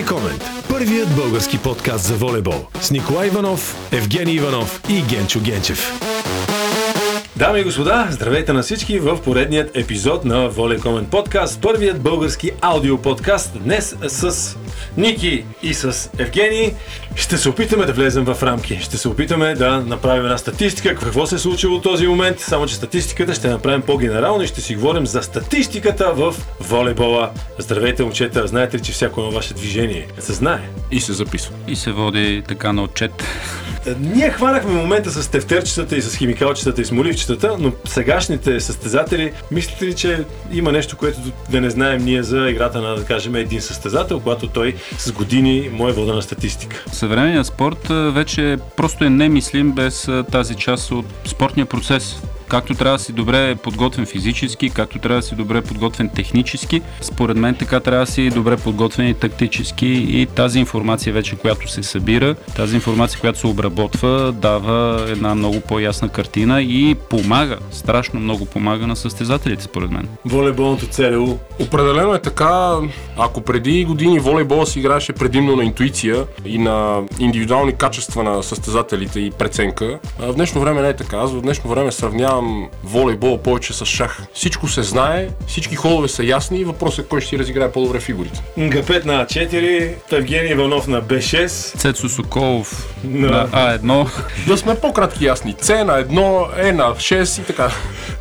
Волей Комент. Първият български подкаст за волейбол. С Николай Иванов, Евгений Иванов и Генчо Генчев. Дами и господа, здравейте на всички в поредният епизод на Воле Комент подкаст, първият български аудио подкаст. Днес с Ники и с Евгений ще се опитаме да влезем в рамки. Ще се опитаме да направим една статистика, какво се е случило в този момент, само че статистиката ще направим по-генерално и ще си говорим за статистиката в волейбола. Здравейте, момчета, знаете ли, че всяко едно ваше движение се знае? И се записва. И се води така на отчет. Ние хванахме момента с тефтерчетата и с химикалчетата и с моливчетата, но сегашните състезатели, мислите ли, че има нещо, което да не знаем ние за играта на, да кажем, един състезател, когато той с години му е водена статистика? Съвременният спорт вече просто е немислим без тази част от спортния процес както трябва да си добре подготвен физически, както трябва да си добре подготвен технически, според мен така трябва да си добре подготвен и тактически и тази информация вече, която се събира, тази информация, която се обработва, дава една много по-ясна картина и помага, страшно много помага на състезателите, според мен. Волейболното ЦРУ. Определено е така. Ако преди години волейбола си играеше предимно на интуиция и на индивидуални качества на състезателите и преценка, в днешно време не е така. Аз в днешно време сравнявам сравнявам волейбол повече с шах. Всичко се знае, всички ходове са ясни и въпросът е кой ще си разиграе по-добре фигурите. Г5 на А4, Евгений Иванов на Б6. Цецо Соколов на, на А1. Да сме по-кратки ясни. С на 1, Е на 6 и така.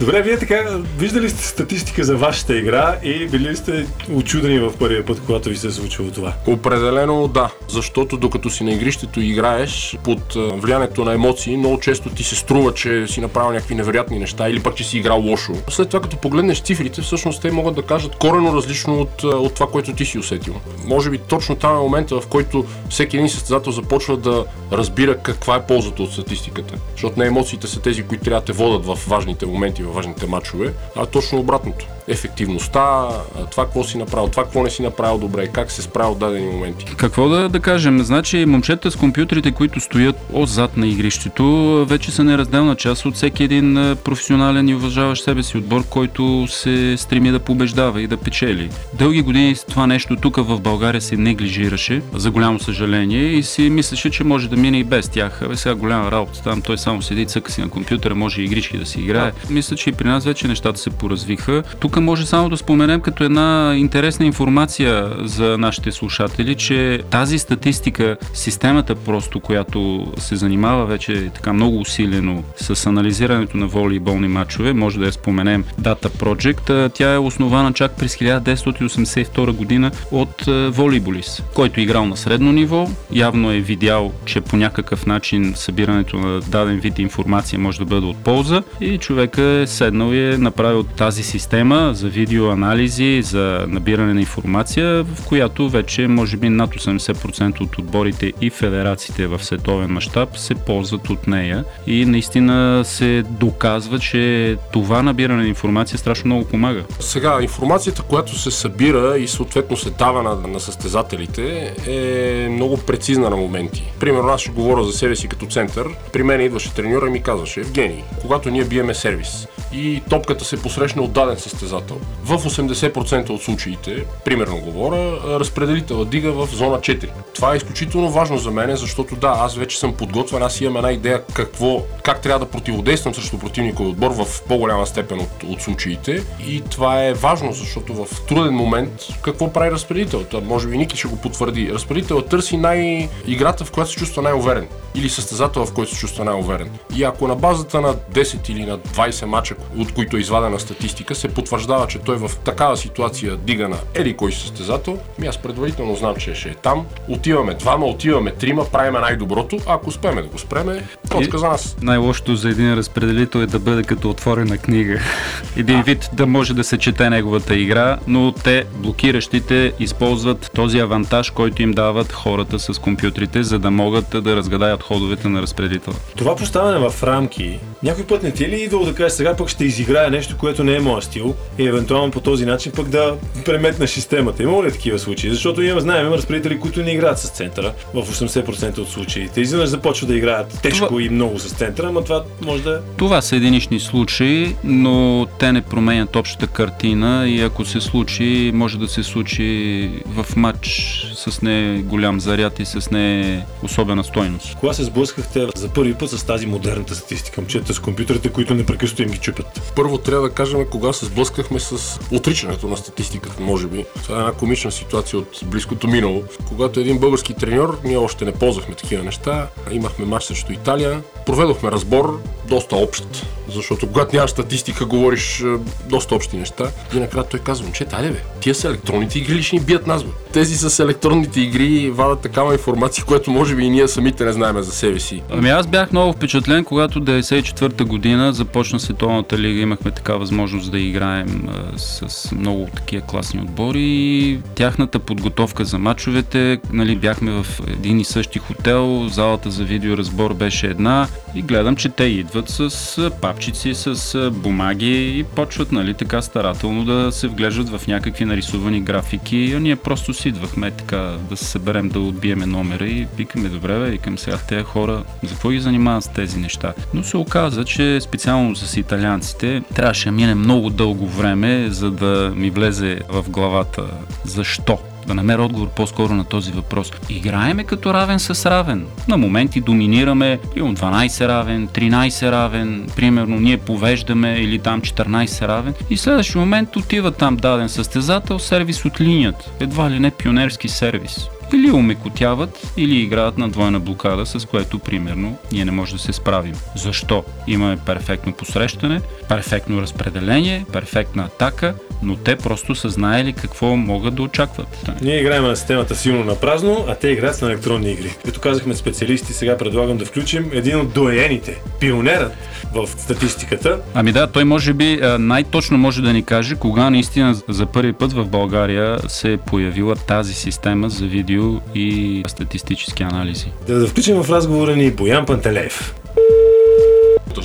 Добре, вие така виждали сте статистика за вашата игра и били ли сте очудени в първия път, когато ви се е случило това? Определено да, защото докато си на игрището играеш под влиянието на емоции, много често ти се струва, че си направил някакви невероятни неприятни неща или пък, че си играл лошо. След това, като погледнеш цифрите, всъщност те могат да кажат корено различно от, от това, което ти си усетил. Може би точно там е момента, в който всеки един състезател започва да разбира каква е ползата от статистиката. Защото не емоциите са тези, които трябва да те водят в важните моменти, в важните матчове, а точно обратното ефективността, това какво си направил, това какво не си направил добре, как се справил в дадени моменти. Какво да, да кажем? Значи момчета с компютрите, които стоят отзад на игрището, вече са неразделна част от всеки един професионален и уважаващ себе си отбор, който се стреми да побеждава и да печели. Дълги години това нещо тук в България се неглижираше, за голямо съжаление, и си мислеше, че може да мине и без тях. Абе сега голяма работа там, той само седи, цъка си на компютъра, може и игрички да си играе. Да. Мисля, че и при нас вече нещата се поразвиха. Тук може само да споменем като една интересна информация за нашите слушатели, че тази статистика, системата просто, която се занимава вече така много усилено с анализирането на волейболни матчове, може да я споменем. Data Project, тя е основана чак през 1982 година от волейболист, който е играл на средно ниво, явно е видял, че по някакъв начин събирането на даден вид информация може да бъде от полза. И човека е седнал и е направил тази система за видеоанализи, за набиране на информация, в която вече може би над 80% от отборите и федерациите в световен мащаб се ползват от нея. И наистина се доказва, че това набиране на информация страшно много помага. Сега, информацията, която се събира и съответно се дава на, на състезателите е много прецизна на моменти. Примерно аз ще говоря за себе си като център. При мен идваше треньора и ми казваше, Евгений, когато ние биеме сервис и топката се посрещне от даден състезател. В 80% от случаите, примерно говоря, разпределителя дига в зона 4. Това е изключително важно за мен, защото да, аз вече съм подготвен, аз имам една идея какво, как трябва да противодействам срещу противника отбор в по-голяма степен от, от случаите. И това е важно, защото в труден момент какво прави разпределителът? Може би Ники ще го потвърди. Разпределителът търси най- играта, в която се чувства най-уверен или състезател, в който се чувства най-уверен. И ако на базата на 10 или на 20 мача, от които е извадена статистика, се потвърждава, че той в такава ситуация дига на еди кой състезател, ми аз предварително знам, че ще е там. Отиваме двама, отиваме трима, правиме най-доброто. Ако успеме да го спреме, точка за нас. Най-лошото за един разпределител е да бъде като отворена книга. един вид да може да се чете неговата игра, но те, блокиращите, използват този авантаж, който им дават хората с компютрите, за да могат да разгадаят ходовете на разпределителя. Това поставяне в рамки Някой път не ти е ли идвало да кажеш сега пък ще изиграя нещо, което не е моят стил и евентуално по този начин пък да преметнеш системата? Има ли такива случаи? Защото имаме, знаем, има разпределители, които не играят с центъра в 80% от случаите. Изведнъж започват да играят тежко и много с центъра, но това може да. Това са единични случаи, но те не променят общата картина и ако се случи, може да се случи в матч с не голям заряд и с не особена стойност. Кога се сблъскахте за първи път с тази модерната статистика? Момчета с компютрите, които непрекъснато им ги чупят. Първо трябва да кажем кога се сблъскахме с отричането на статистиката, може би. Това е една комична ситуация от близкото минало. Когато един български треньор, ние още не ползвахме такива неща, имахме мач срещу Италия, проведохме разбор, доста общ, защото когато нямаш статистика, говориш е, доста общи неща. И накрая той казва, че айде бе, тия са електронните игри ли ще ни бият нас бе? Тези с електронните игри вадат такава информация, която може би и ние самите не знаем за себе си. Ами аз бях много впечатлен, когато 94-та година започна Световната лига, имахме така възможност да играем а, с много такива класни отбори и тяхната подготовка за матчовете, нали, бяхме в един и същи хотел, залата за видеоразбор беше една и гледам, че те идват с папчици, с бумаги и почват нали, така старателно да се вглеждат в някакви нарисувани графики. А ние просто си идвахме така да се съберем да отбиеме номера и викаме добре, бе, към сега тези хора, за какво ги занимават с тези неща? Но се оказа, че специално с италианците трябваше да мине много дълго време, за да ми влезе в главата защо да намеря отговор по-скоро на този въпрос. Играеме като равен с равен. На моменти доминираме, имам 12 равен, 13 равен, примерно ние повеждаме или там 14 равен и следващия момент отива там даден състезател, сервис от линията. Едва ли не пионерски сервис или умекотяват, или играят на двойна блокада, с което примерно ние не можем да се справим. Защо? Имаме перфектно посрещане, перфектно разпределение, перфектна атака, но те просто са знаели какво могат да очакват. Ние играем на системата силно на празно, а те играят на електронни игри. Като казахме специалисти, сега предлагам да включим един от доените, пионерът в статистиката. Ами да, той може би най-точно може да ни каже кога наистина за първи път в България се е появила тази система за видео и статистически анализи. Да, да включим в разговора ни Боян Пантелеев.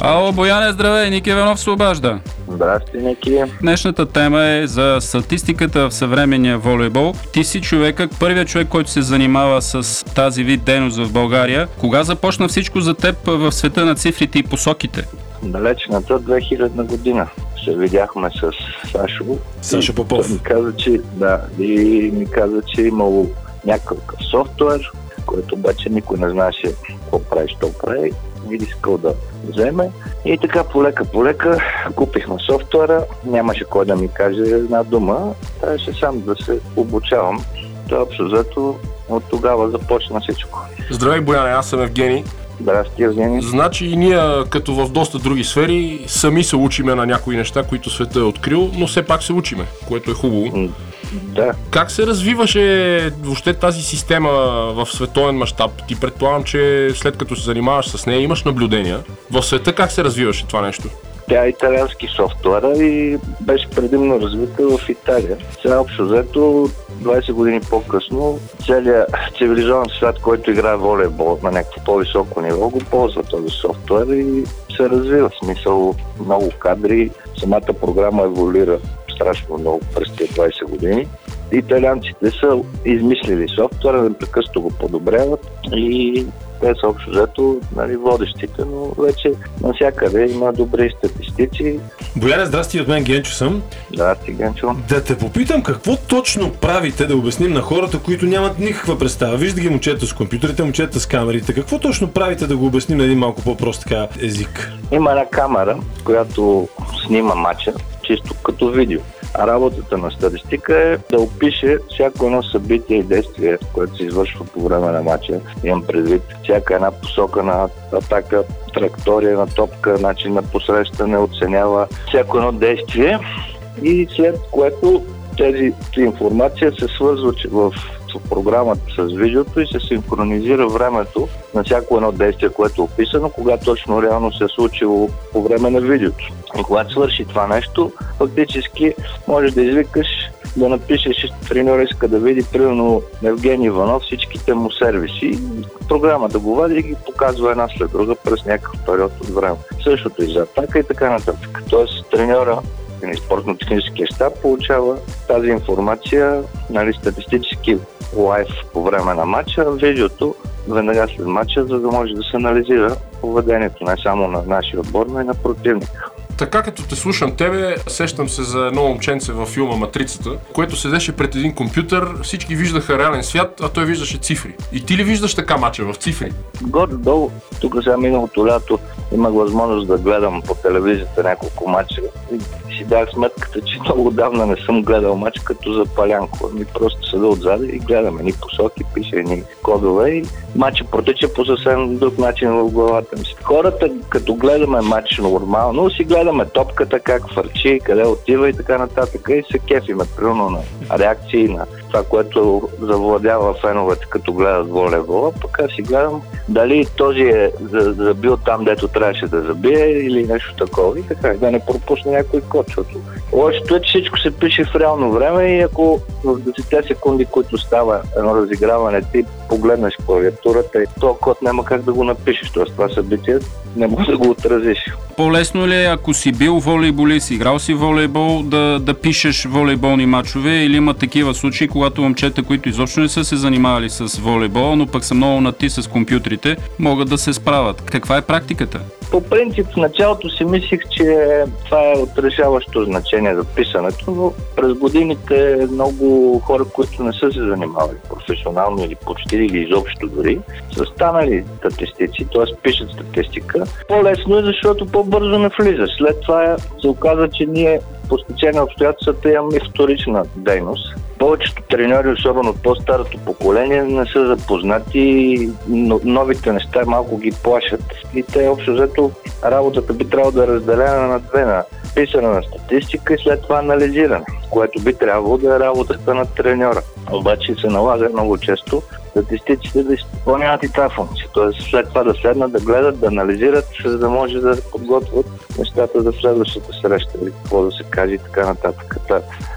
Ало, Бояне, здравей, Ники Иванов се обажда. Здрасти, Ники. Днешната тема е за статистиката в съвременния волейбол. Ти си човека, първият човек, който се занимава с тази вид дейност в България. Кога започна всичко за теб в света на цифрите и посоките? Далечната 2000 година се видяхме с Сашо. Сашо Попов. Ми каза, че, да, и ми каза, че е имало някакъв софтуер, който обаче никой не знаеше какво прави, що прави и искал да вземе. И така полека полека купихме софтуера, нямаше кой да ми каже една дума, трябваше сам да се обучавам. Това общо взето от тогава започна всичко. Здравей, Бояне, аз съм Евгений. Здрасти, Евгений. Значи и ние, като в доста други сфери, сами се учиме на някои неща, които света е открил, но все пак се учиме, което е хубаво. Да. Как се развиваше въобще тази система в световен мащаб? Ти предполагам, че след като се занимаваш с нея, имаш наблюдения. В света как се развиваше това нещо? Тя е италиански софтуера и беше предимно развита в Италия. Сега общо взето 20 години по-късно целият цивилизован свят, който играе волейбол на някакво по-високо ниво, го ползва този софтуер и се развива. В смисъл много кадри, самата програма еволюира страшно много през тези 20 години. Италианците са измислили софтуера, непрекъснато го подобряват и те са общо взето нали, водещите, но вече навсякъде има добри статистици. Бояне, здрасти, от мен Генчо съм. Здрасти, Генчо. Да те попитам какво точно правите да обясним на хората, които нямат никаква представа. Вижда ги момчета с компютрите, момчета с камерите. Какво точно правите да го обясним на един малко по-прост така език? Има една камера, която снима матча, чисто като видео. А работата на статистика е да опише всяко едно събитие и действие, което се извършва по време на матча. Имам предвид всяка една посока на атака, траектория на топка, начин на посрещане, оценява всяко едно действие и след което тези информация се свързва в в програмата с видеото и се синхронизира времето на всяко едно действие, което е описано, когато точно реално се е случило по време на видеото. И когато свърши това нещо, фактически можеш да извикаш да напишеш, треньор иска да види, примерно, Евгений Иванов, всичките му сервиси. Програмата го вади и ги показва една след друга през някакъв период от време. Същото и за атака и така нататък. Тоест, треньора и спортно-техническия щаб получава тази информация, нали, статистически лайф по време на матча, видеото веднага след матча, за да може да се анализира поведението не само на нашия отбор, но и на противника. Така като те слушам тебе, сещам се за едно момченце във филма Матрицата, което седеше пред един компютър, всички виждаха реален свят, а той виждаше цифри. И ти ли виждаш така мача в цифри? Горе-долу, тук сега миналото лято имах възможност да гледам по телевизията няколко мача и си дах сметката, че много давна не съм гледал мач като за палянко. Ми просто седа отзади и гледаме ни посоки, пише ни кодове и матча протича по съвсем друг начин в главата ми. Хората, като гледаме матч нормално, си гледаме топката, как фърчи, къде отива и така нататък. И се кефиме, примерно на реакции, на това, което завладява феновете, като гледат волейбола. Пък аз си гледам дали този е забил там, дето трябваше да забие или нещо такова. И така, да не пропусне някой код, защото лошото е, че всичко се пише в реално време и ако в 10 секунди, които става едно разиграване, ти погледнеш клавиатурата и този код няма как да го напишеш. Тоест това събитие не може да го отразиш. По-лесно ли е, ако си бил волейболист, играл си волейбол, да, да пишеш волейболни матчове или има такива случаи, когато момчета, които изобщо не са се занимавали с волейбол, но пък са много нати с компютрите, могат да се справят. Каква е практиката? По принцип в началото си мислих, че това е отрешаващо значение за писането, но през годините много хора, които не са се занимавали професионално или почти или изобщо дори, са станали статистици, т.е. пишат статистика. По-лесно е, защото по-бързо не влизаш. След това се оказа, че ние по стечение на обстоятелствата имаме вторична дейност. Повечето треньори, особено от по-старото поколение, не са запознати, но новите неща малко ги плашат. И те общо взето работата би трябвало да е разделена на две, на писане на статистика и след това анализиране, което би трябвало да е работата на треньора. Обаче се налага много често статистиците да изпълняват и тази функция. Тоест след това да седнат, да гледат, да анализират, за да може да подготвят нещата за следващата среща или какво да се каже и така нататък.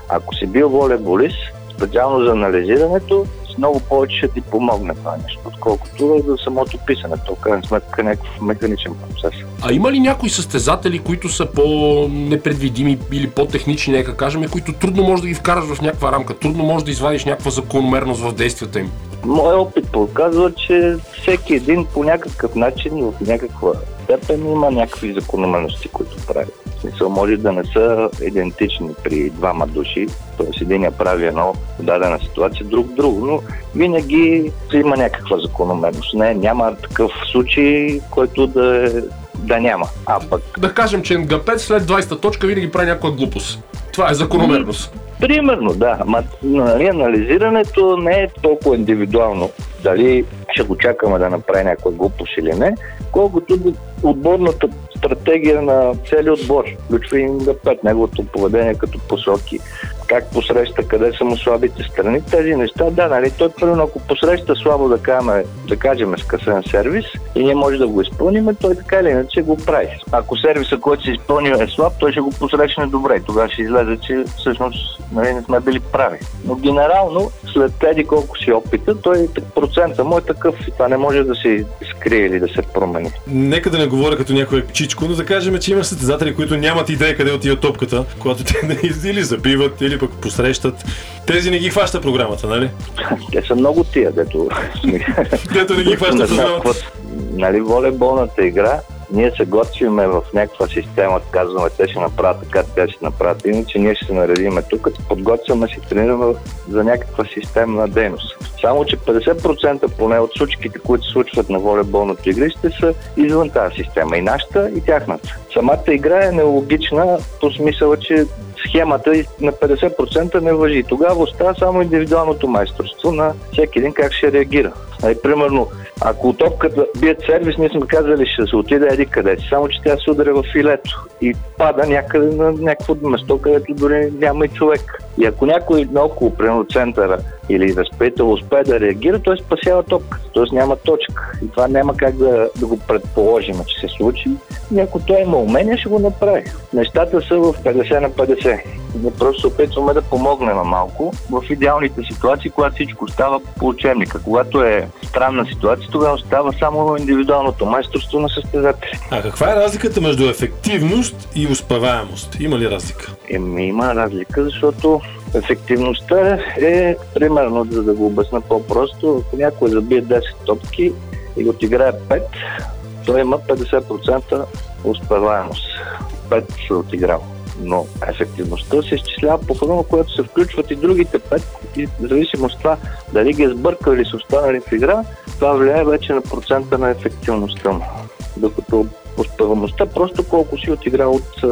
Ако си бил волейболист, специално за анализирането, много повече ще ти помогне това нещо, отколкото за самото писане. То, крайна сметка, е някакъв механичен процес. А има ли някои състезатели, които са по-непредвидими или по-технични, нека кажем, които трудно можеш да ги вкараш в някаква рамка, трудно можеш да извадиш някаква закономерност в действията им? Моят опит показва, че всеки един по някакъв начин, в някаква степен има някакви закономерности, които прави. В смисъл може да не са идентични при двама души, т.е. един я прави едно в дадена ситуация, друг друго, но винаги има някаква закономерност. Не, няма такъв случай, който да е да няма. А пък... Да кажем, че Нгапет след 20-та точка винаги прави някаква глупост. Това е закономерност. Примерно, да. Ма, нали, анализирането не е толкова индивидуално. Дали ще го чакаме да направи някаква глупост или не, колкото отборната стратегия на целият отбор. Включва и Нгапет, неговото поведение като посоки, как посреща, къде са му слабите страни, тези неща, да, нали, той първо, ако посреща слабо, да кажем, да кажем скъсен сервис и ние може да го изпълним, той така или иначе го прави. Ако сервиса, който се изпълни е слаб, той ще го посрещне добре. Тогава ще излезе, че всъщност нали, не сме били прави. Но генерално, след тези колко си опита, той процента му е такъв това не може да се скрие или да се промени. Нека да не говоря като някой чичко, но да кажем, че има състезатели, които нямат идея къде отива топката, когато те или забиват, или или пък посрещат. Тези не ги хваща програмата, нали? Те са много тия, дето... дето не ги хваща програмата. Нали, волейболната игра ние се готвиме в някаква система, казваме, те ще направят така, те ще направят иначе, ние ще се наредиме тук, подготвяме се, тренираме за някаква системна дейност. Само, че 50% поне от случките, които се случват на волейболното игрище, са извън тази система. И нашата, и тяхната. Самата игра е нелогична по смисъла, че схемата на 50% не въжи. Тогава остава само индивидуалното майсторство на всеки един как ще реагира. Ай, примерно, ако топката бият сервис, ние сме казали, ще се отиде еди къде си, само че тя се ударя в филето и пада някъде на някакво место, където дори няма и човек. И ако някой наоколо, примерно центъра или разпител успее да реагира, той спасява топката, т.е. няма точка. И това няма как да, да го предположим, че се случи. И ако той има умение, ще го направи. Нещата са в 50 на 50. Ние просто се опитваме да помогнем малко в идеалните ситуации, когато всичко става по учебника. Когато е странна ситуация, тогава става само индивидуалното майсторство на състезатели. А каква е разликата между ефективност и успеваемост? Има ли разлика? Еми, има разлика, защото ефективността е, примерно, за да го обясна по-просто, ако някой забие 10 топки и отиграе 5, той има 50% успеваемост. 5 се отиграл. Но ефективността се изчислява по формула, която се включват и другите 5 и зависимост от това дали ги е сбъркал или са останали в игра, това влияе вече на процента на ефективността му. Докато успеваемостта просто колко си отиграл от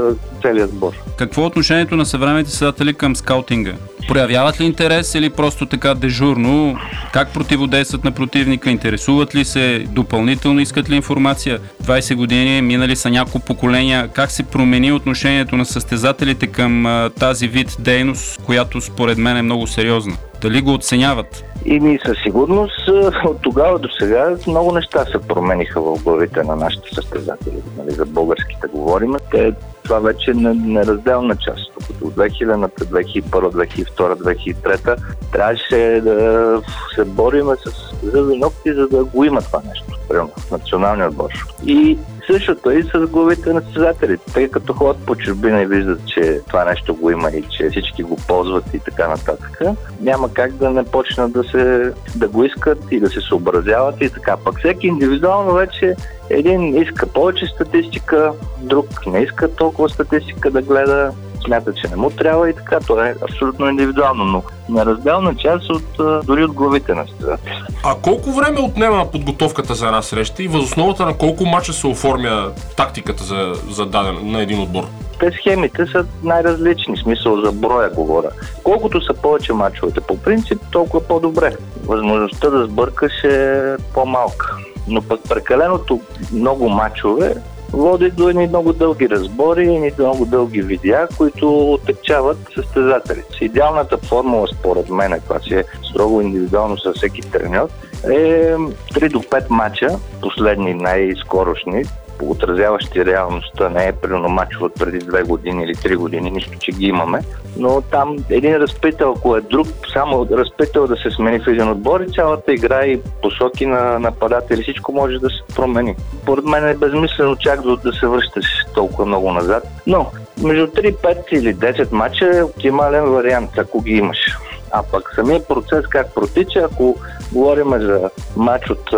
целият сбор. Какво е отношението на съвременните създатели към скаутинга? Проявяват ли интерес или просто така дежурно? Как противодействат на противника? Интересуват ли се? Допълнително искат ли информация? 20 години, минали са няколко поколения. Как се промени отношението на състезателите към тази вид дейност, която според мен е много сериозна? Дали го оценяват? И ми със сигурност от тогава до сега много неща се промениха в главите на нашите състезатели. Нали, за българските говорим. Те, това вече е неразделна част. Докато от 2000-та, 2001, 2002, 2003 трябваше да се бориме с зъби за да го има това нещо. Примерно в националния отбор. И Същото и с главите на състезателите. Тъй като ходят по чужбина и виждат, че това нещо го има и че всички го ползват и така нататък, няма как да не почнат да, се, да го искат и да се съобразяват и така. Пък всеки индивидуално вече един иска повече статистика, друг не иска толкова статистика да гледа, смята, че не му трябва и така. Това е абсолютно индивидуално, но неразделна част от, дори от главите на състезателя. А колко време отнема подготовката за една среща и възосновата на колко мача се оформя тактиката за, за даден на един отбор? те схемите са най-различни, смисъл за броя говоря. Колкото са повече мачовете по принцип, толкова по-добре. Възможността да сбъркаш е по-малка. Но пък прекаленото много мачове води до едни много дълги разбори, едни много дълги видеа, които отекчават състезателите. Идеалната формула, според мен, това си е строго индивидуално със всеки треньор, е 3 до 5 мача, последни най-скорошни, отразяващи реалността, не е примерно мачове от преди две години или три години, нищо, че ги имаме. Но там един разпител, ако е друг, само разпител да се смени в един отбор и цялата игра и посоки на нападатели, всичко може да се промени. Поред мен е безмислено чак до да се връщаш толкова много назад. Но между 3, 5 или 10 мача е оптимален вариант, ако ги имаш. А пък самия процес как протича, ако говорим за матч от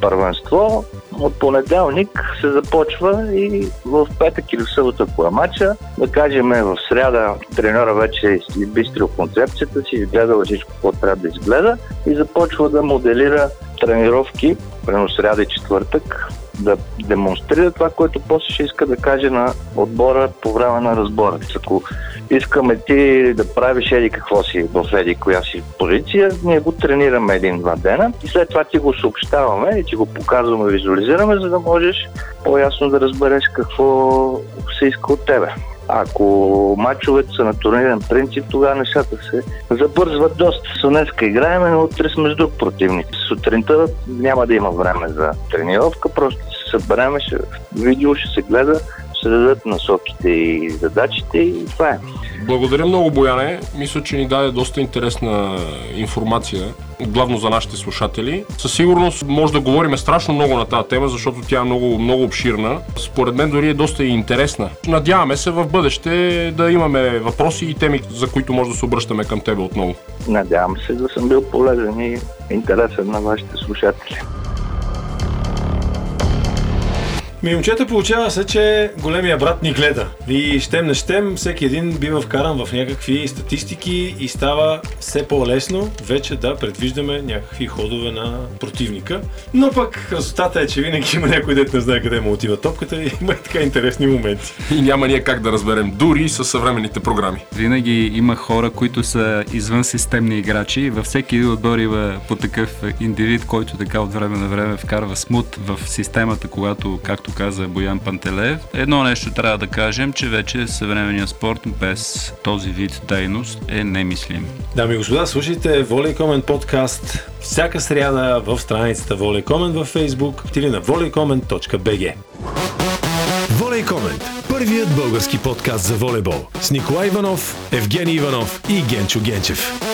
първенство, от понеделник се започва и в петък или в събота по е матча. Да кажем в сряда треньора вече е избистрил концепцията си, изгледал всичко, какво трябва да изгледа и започва да моделира тренировки, прено сряда и четвъртък, да демонстрира това, което после ще иска да каже на отбора по време на разбора. Ако искаме ти да правиш еди какво си в еди коя си позиция, ние го тренираме един-два дена и след това ти го съобщаваме и ти го показваме, визуализираме, за да можеш по-ясно да разбереш какво се иска от тебе. Ако мачовете са на турнирен принцип, тогава нещата се забързват доста. С днеска играем, но утре сме с друг противник. Сутринта няма да има време за тренировка, просто се събереме, ще, видео ще се гледа, ще дадат насоките и задачите и това е. Благодаря много, Бояне. Мисля, че ни даде доста интересна информация, главно за нашите слушатели. Със сигурност може да говорим страшно много на тази тема, защото тя е много, много обширна. Според мен дори е доста и интересна. Надяваме се в бъдеще да имаме въпроси и теми, за които може да се обръщаме към тебе отново. Надявам се да съм бил полезен и интересен на вашите слушатели. Ми, момчета, получава се, че големия брат ни гледа. И щем не щем, всеки един бива вкаран в някакви статистики и става все по-лесно вече да предвиждаме някакви ходове на противника. Но пък резултата е, че винаги има някой дет не знае къде му отива топката и има и така интересни моменти. И няма ние как да разберем, дори с съвременните програми. Винаги има хора, които са извън системни играчи. Във всеки един отбор има по такъв индивид, който така от време на време вкарва смут в системата, когато, както както каза Боян Пантелев. Едно нещо трябва да кажем, че вече съвременният спорт без този вид дейност е немислим. Дами и господа, слушайте Комен подкаст всяка сряда в страницата Волей Комен във Facebook или на voleycomen.bg. Волей Комент. Първият български подкаст за волейбол с Николай Иванов, Евгений Иванов и Генчо Генчев.